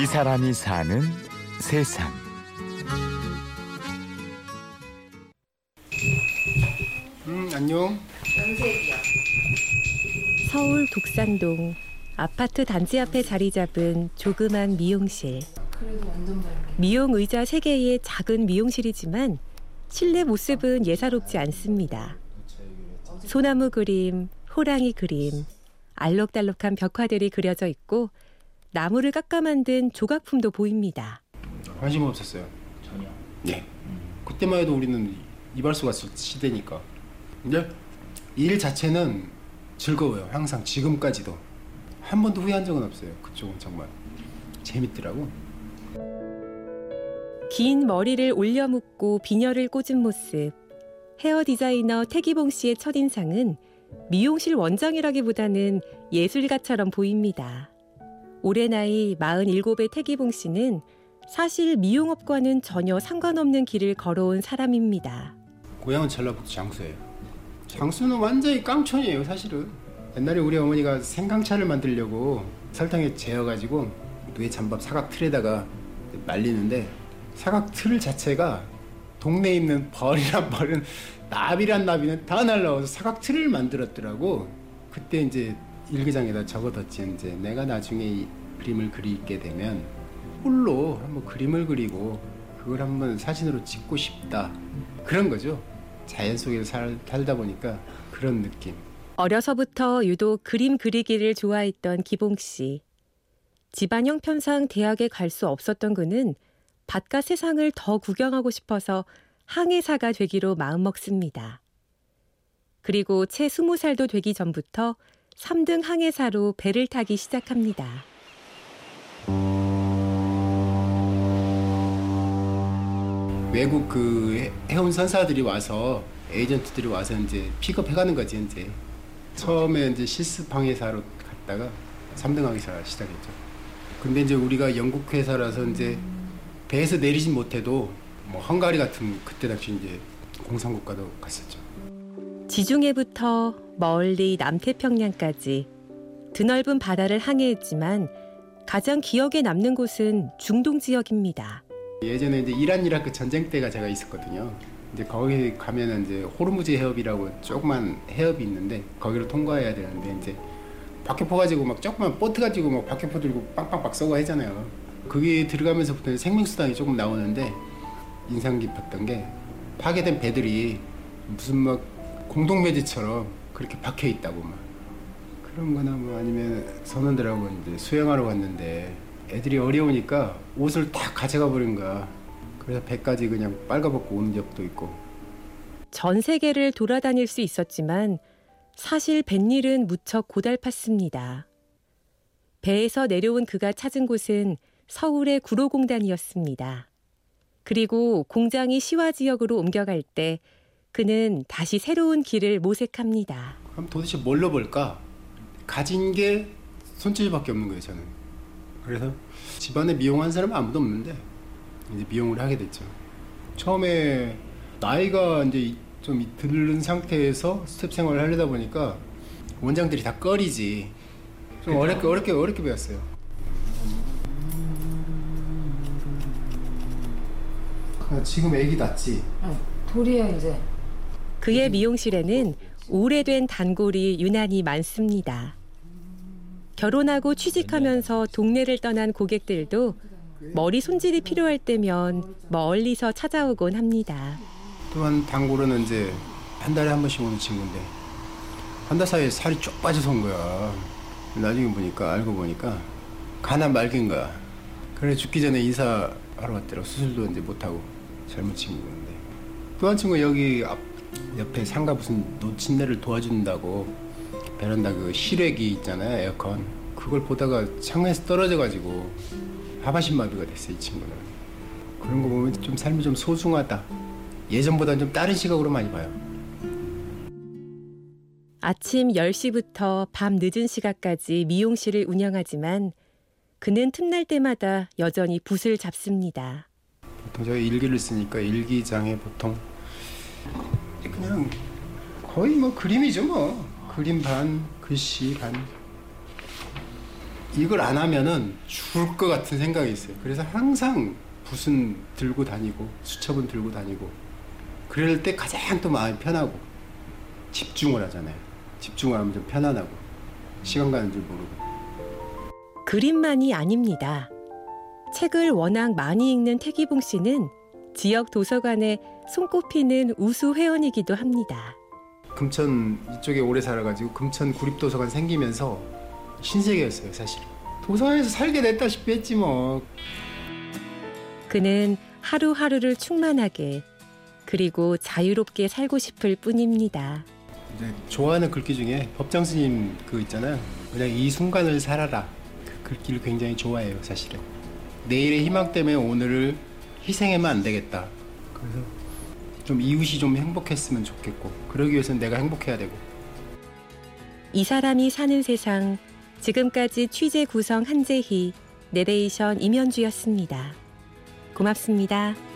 이 사람이 사는 세상. 음 안녕. 서울 독산동 아파트 단지 앞에 자리 잡은 조그만 미용실. 미용 의자 3개의 작은 미용실이지만 실내 모습은 예사롭지 않습니다. 소나무 그림, 호랑이 그림, 알록달록한 벽화들이 그려져 있고 나무를 깎아 만든 조각품도 보입니다. 관심 없었어요. 전혀. 네. 그때만 해도 우리는 이발소 갔을 시대니까. 근데 일 자체는 즐거워요. 항상 지금까지도 한 번도 후회한 적은 없어요. 그쪽은 정말 재밌더라고. 긴 머리를 올려 묶고 비녀를 꽂은 모습. 헤어 디자이너 태기봉 씨의 첫인상은 미용실 원장이라기보다는 예술가처럼 보입니다. 올해 나이 47의 태기봉 씨는 사실 미용업과는 전혀 상관없는 길을 걸어온 사람입니다. 고향은 전라북도 장수예요. 장수는 완전히 깡촌이에요, 사실은. 옛날에 우리 어머니가 생강차를 만들려고 설탕에 재어가지고 뇌 잠밥 사각 틀에다가 말리는데 사각 틀 자체가 동네에 있는 벌이란 벌은 나비란 나비는 다 날라와서 사각 틀을 만들었더라고. 그때 이제 일기장에다 적어뒀지 이제 내가 나중에 이 그림을 그리게 되면 홀로 한번 그림을 그리고 그걸 한번 사진으로 찍고 싶다 그런 거죠. 자연 속에서 살, 살다 보니까 그런 느낌. 어려서부터 유독 그림 그리기를 좋아했던 기봉 씨. 집안 형편상 대학에 갈 수 없었던 그는 바깥 세상을 더 구경하고 싶어서 항해사가 되기로 마음먹습니다. 그리고 채 스무 살도 되기 전부터 3등 항해사로 배를 타기 시작합니다. 외국 그 해- 해운 선사들이 와서 에이전트들이 와서 이제 픽업해가는 거지 이제 처음에 이제 실습 항해사로 갔다가 3등 항해사 시작했죠. 근데 이제 우리가 영국 회사라서 이제 배에서 내리진 못해도 뭐 헝가리 같은 그때 당시 이제 공산국가도 갔었죠. 지중해부터 멀리 남태평양까지 드넓은 바다를 항해했지만 가장 기억에 남는 곳은 중동 지역입니다. 예전에 이제 이란 이라크 전쟁 때가 제가 있었거든요. 이제 거기 가면은 이제 호르무즈 해협이라고 조그만 해협이 있는데 거기를 통과해야 되는데 이제 박격포 가지고 막 조그만 보트 가지고 막 박격포 들고 빵빵빵 쏘고 하잖아요. 거기 들어가면서부터 생명수당이 조금 나오는데 인상 깊었던 게 파괴된 배들이 무슨 막 공동묘지처럼 그렇게 박혀 있다고 막 그런 거나 뭐 아니면 선원들하고 이제 수영하러 갔는데 애들이 어려우니까 옷을 다 가져가 버린 거야. 그래서 배까지 그냥 빨가벗고 오는 적도 있고. 전 세계를 돌아다닐 수 있었지만 사실 뱃일은 무척 고달팠습니다. 배에서 내려온 그가 찾은 곳은 서울의 구로공단이었습니다. 그리고 공장이 시화 지역으로 옮겨갈 때 그는 다시 새로운 길을 모색합니다. 그럼 도대체 뭘로 볼까? 가진 게 손재주밖에 없는 거예요, 저는. 그래서 집안에 미용한 사람 아무도 없는데 이제 미용을 하게 됐죠. 처음에 나이가 이제 좀 들은 상태에서 스텝 생활을 하려다 보니까 원장들이 다 꺼리지. 좀 어렵게 어렵게 어렵게 배웠어요. 아, 지금 애기 낳지. 돌이에요 이제. 그의 미용실에는 오래된 단골이 유난히 많습니다. 결혼하고 취직하면서 동네를 떠난 고객들도 머리 손질이 필요할 때면 멀리서 찾아오곤 합니다. 또한 단골은 이제 한 달에 한 번씩 오는 친구인데 한 달 사이에 살이 쭉 빠져서 온 거야. 나중에 보니까 알고 보니까 가나 말긴 거야. 그래 죽기 전에 인사하러 왔더라. 수술도 이제 못 하고 젊은 친구인데 또 한 친구 여기 앞 옆에 상가 무슨 노친네를 도와준다고 베란다 그 실외기 있잖아요 에어컨. 그걸 보다가 창에서 떨어져가지고 하반신 마비가 됐어 이 친구는. 그런 거 보면 좀 삶이 좀 소중하다. 예전보다는 좀 다른 시각으로 많이 봐요. 아침 10시부터 밤 늦은 시각까지 미용실을 운영하지만 그는 틈날 때마다 여전히 붓을 잡습니다. 보통 제가 일기를 쓰니까 일기장에 보통 그냥 거의 뭐 그림이죠 뭐 그림 반 글씨 반 이걸 안 하면은 죽을 것 같은 생각이 있어요. 그래서 항상 붓은 들고 다니고 수첩은 들고 다니고 그럴 때 가장 또 마음이 편하고 집중을 하잖아요. 집중을 하면 좀 편안하고 시간 가는 줄 모르고 그림만이 아닙니다. 책을 워낙 많이 읽는 태기봉 씨는 지역 도서관에 손꼽히는 우수 회원이기도 합니다. 금천 이쪽에 오래 살아가지고 금천 구립도서관 생기면서 신세계였어요 사실. 도서관에서 살게 됐다시피 했지 뭐. 그는 하루하루를 충만하게 그리고 자유롭게 살고 싶을 뿐입니다. 이제 좋아하는 글귀 중에 법정 스님 그 있잖아요. 그냥 이 순간을 살아라. 그 글귀를 굉장히 좋아해요 사실은. 내일의 희망 때문에 오늘을 희생하면 안 되겠다. 그래서 좀 이웃이 좀 행복했으면 좋겠고 그러기 위해서는 내가 행복해야 되고 이 사람이 사는 세상 지금까지 취재 구성 한재희 내레이션 임현주였습니다. 고맙습니다.